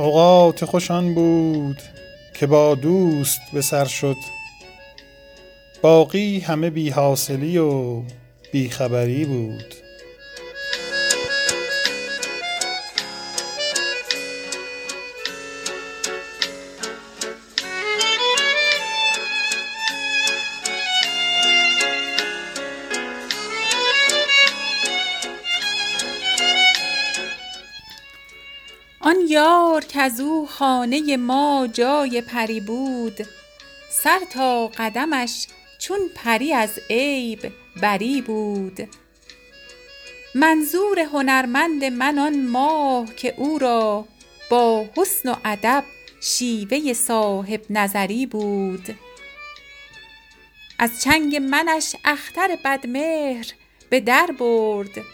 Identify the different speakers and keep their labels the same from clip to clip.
Speaker 1: اوقات خوشان بود که با دوست به سر شد. باقی همه بی حاصلی و بی خبری بود.
Speaker 2: یار کز او خانه ما جای پری بود. سر تا قدمش چون پری از عیب بری بود. منظور هنرمند من آن ماه که او را با حسن و ادب شیوه صاحب نظری بود. از چنگ منش اختر بدمهر به در برد.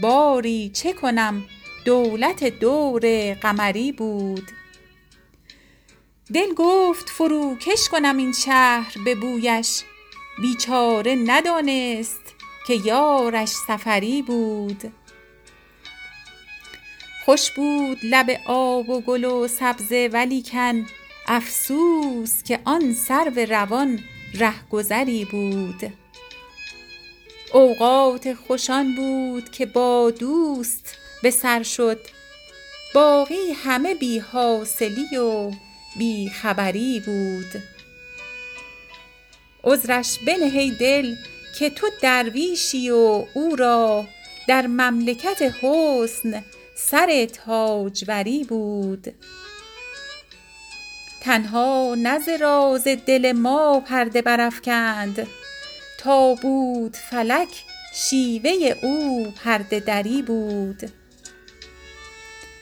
Speaker 2: باری چه کنم دولت دور قمری بود. دل گفت فروکش کنم این شهر به بویش. بیچاره ندانست که یارش سفری بود. خوش بود لب آب و گل و سبزه ولیکن افسوس که آن سرو روان رهگذری بود. اوقات خوش آن بود که با دوست به سر شد. باقی همه بی حاصلی و بی خبری بود. عذرش بنه ای دل که تو درویشی و او را در مملکت حسن سر تاجوری بود. تنها نه ز راز دل ما پرده برافکند تا بود فلک شیوه او پرده دری بود.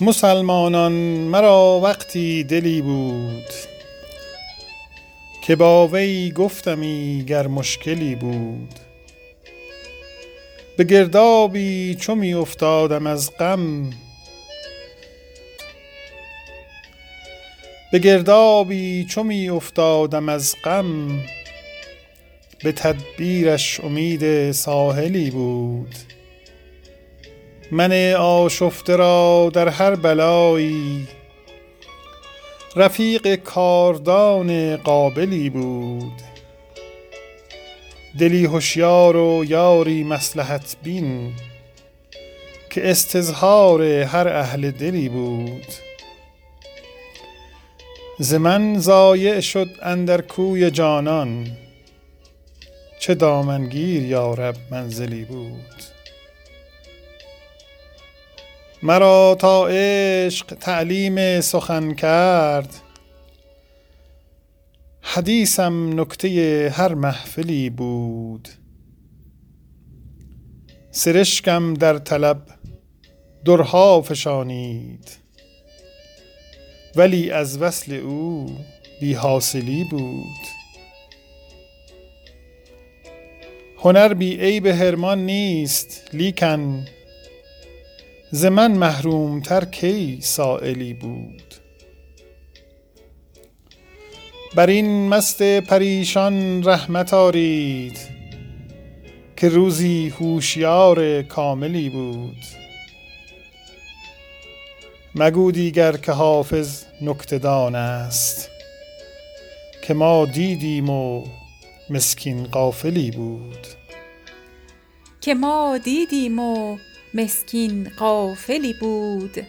Speaker 1: مسلمانان مرا وقتی دلی بود که با وی گفتمی گر مشکلی بود. به گردابی چو می افتادم از غم به تدبیرش امید ساحلی بود. من آشفته را در هر بلایی. رفیق کاردان قابلی بود. دلی هشیار و یاری مصلحت بین که استظهار هر اهل دلی بود. ز من ضایع شد اندر کوی جانان چه دامنگیر یا رب منزلی بود. مرا تا عشق تعلیم سخن کرد. حدیثم نکته هر محفلی بود. سرشکم در طلب درها فشانید. ولی از وصل او بی حاصلی بود. هنر بی عیب حرمان نیست لیکن ز من محروم تر کی سایلی بود؟ بر این مست پریشان رحمت آرید که روزی هوشیار کاملی بود. مگو دیگر که حافظ نکته دان است که ما دیدیم و مسکین غافلی بود.
Speaker 2: در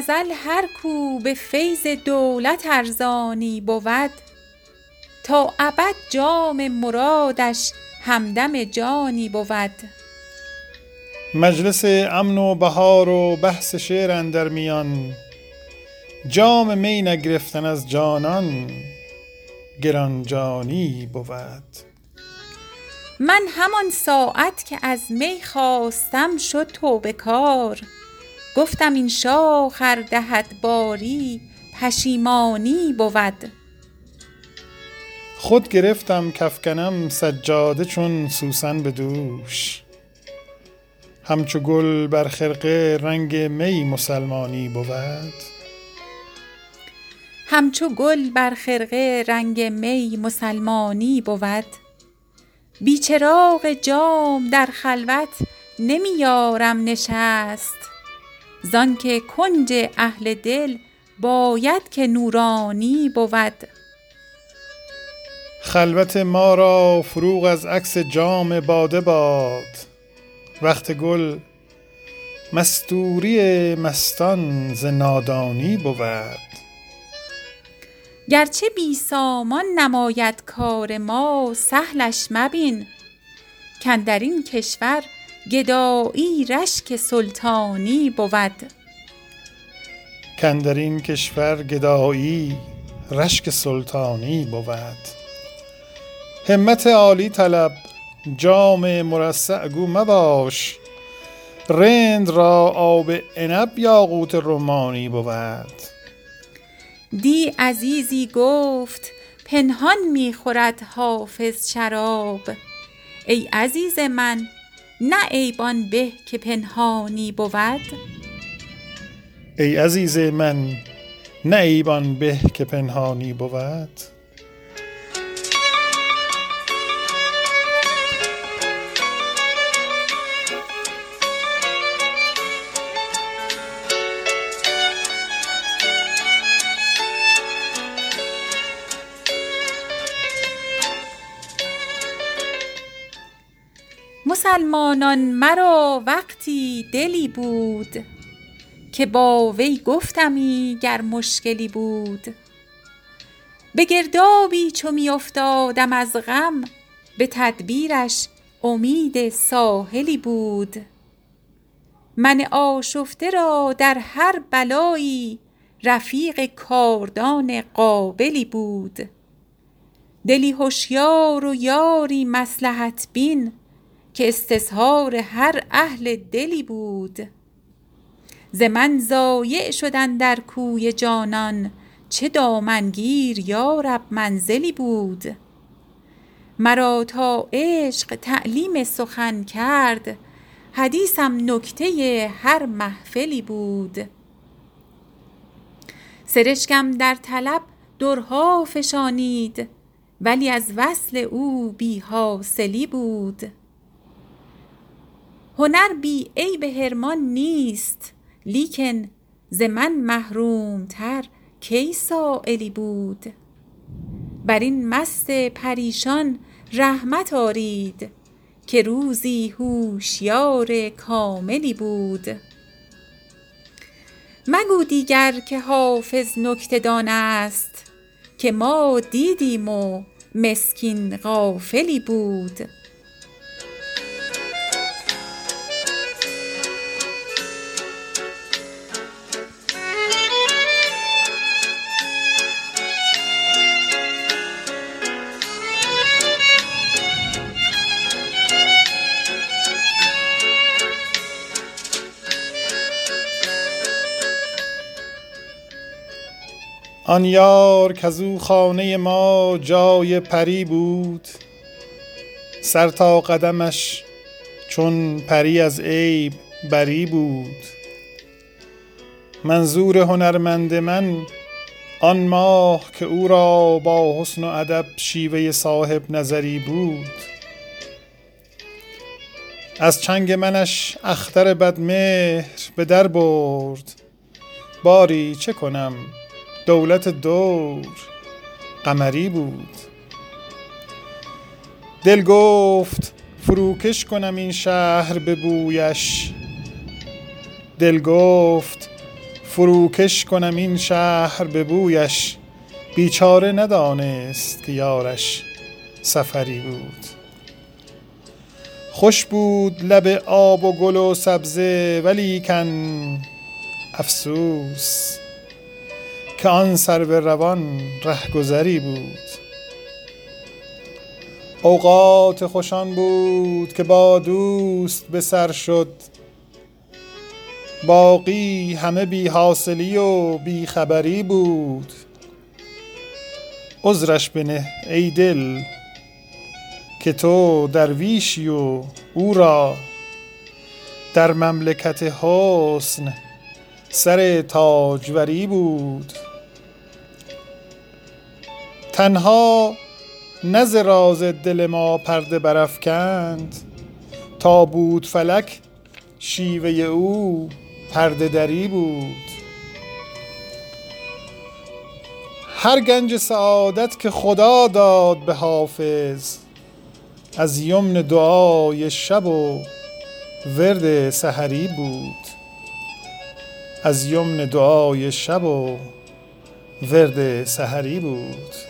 Speaker 2: ازل هر کو به فیض دولت ارزانی بود تا ابد جام مرادش همدم جانی بود.
Speaker 1: مجلس امن و بهار و بحث شعر اندر میان جام می نگرفتن از جانان گرانجانی بود.
Speaker 2: من همان ساعت که از می خواستم شد توبه کار. گفتم این شاخ ار دهد باری پشیمانی بود.
Speaker 1: خود گرفتم کافکنم سجاده چون سوسن به دوش. همچو گل بر خرقه رنگ می مسلمانی بود.
Speaker 2: همچو گل بر خرقه رنگ می مسلمانی بود. بی چراغ جام در خلوت نمی یارم نشست. زانکه کنج اهل دل باید که نورانی بود.
Speaker 1: خلوت ما را فروغ از عکس جام باده باد. وقت گل مستوری مستان ز نادانی بود.
Speaker 2: گرچه بی سامان نماید کار ما سهلش مبین. کاندرین کشور گدایی رشک سلطانی بود.
Speaker 1: کاندرین کشور گدایی رشک سلطانی بود. همت عالی طلب جام مرصع گو مباش. رند را آب عنب یاقوت رمانی بود.
Speaker 2: دی عزیزی گفت پنهان می خورد حافظ شراب. ای عزیز من نه عیب آن به که پنهانی بود.
Speaker 1: ای عزیز من نه عیب آن به که پنهانی بود.
Speaker 2: مسلمانان مرا وقتی دلی بود که با وی گفتمی گر مشکلی بود. به گردابی چو می افتادم از غم به تدبیرش امید ساحلی بود. من آشفته را در هر بلایی رفیق کاردان قابلی بود. دلی هشیار و یاری مصلحت بین که استظهار هر اهل دلی بود. ز من ضایع شد اندر کوی جانان چه دامنگیر یا رب منزلی بود. مرا تا عشق تعلیم سخن کرد حدیثم نکته هر محفلی بود. سرشکم در طلب درها فشانید ولی از وصل او بی حاصلی بود. هنر بی عیب حرمان نیست لیکن ز من محروم تر کی سایلی بود؟ بر این مست پریشان رحمت آرید که روزی هوشیار کاملی بود. مگو دیگر که حافظ نکته دان است که ما دیدیم و مسکین غافلی بود.
Speaker 1: آن یار کزو خانه ما جای پری بود. سر تا قدمش چون پری از عیب بری بود. منظور هنرمند من آن ماه که او را با حسن و ادب شیوه صاحب نظری بود. از چنگ منش اختر بدمهر به در برد. باری چه کنم؟ دولت دور قمری بود. دل گفت فروکش کنم این شهر به بویش. دل گفت فروکش کنم این شهر به بویش. بیچاره ندانست که یارش سفری بود. خوش بود لب آب و گل و سبزه ولی کن افسوس که آن سر به روان رهگذری بود. اوقات خوشان بود که با دوست به سر شد. باقی همه بی حاصلی و بی خبری بود. عذرش بنه ای دل که تو درویشی و او را در مملکت حسن سر تاجوری بود. تنها نز راز دل ما پرده برافکند تا بود فلک شیوه او پرده دری بود. هر گنج سعادت که خدا داد به حافظ از یمن دعای شب و ورد سحری بود. از یمن دعای شب و ورد سحری بود.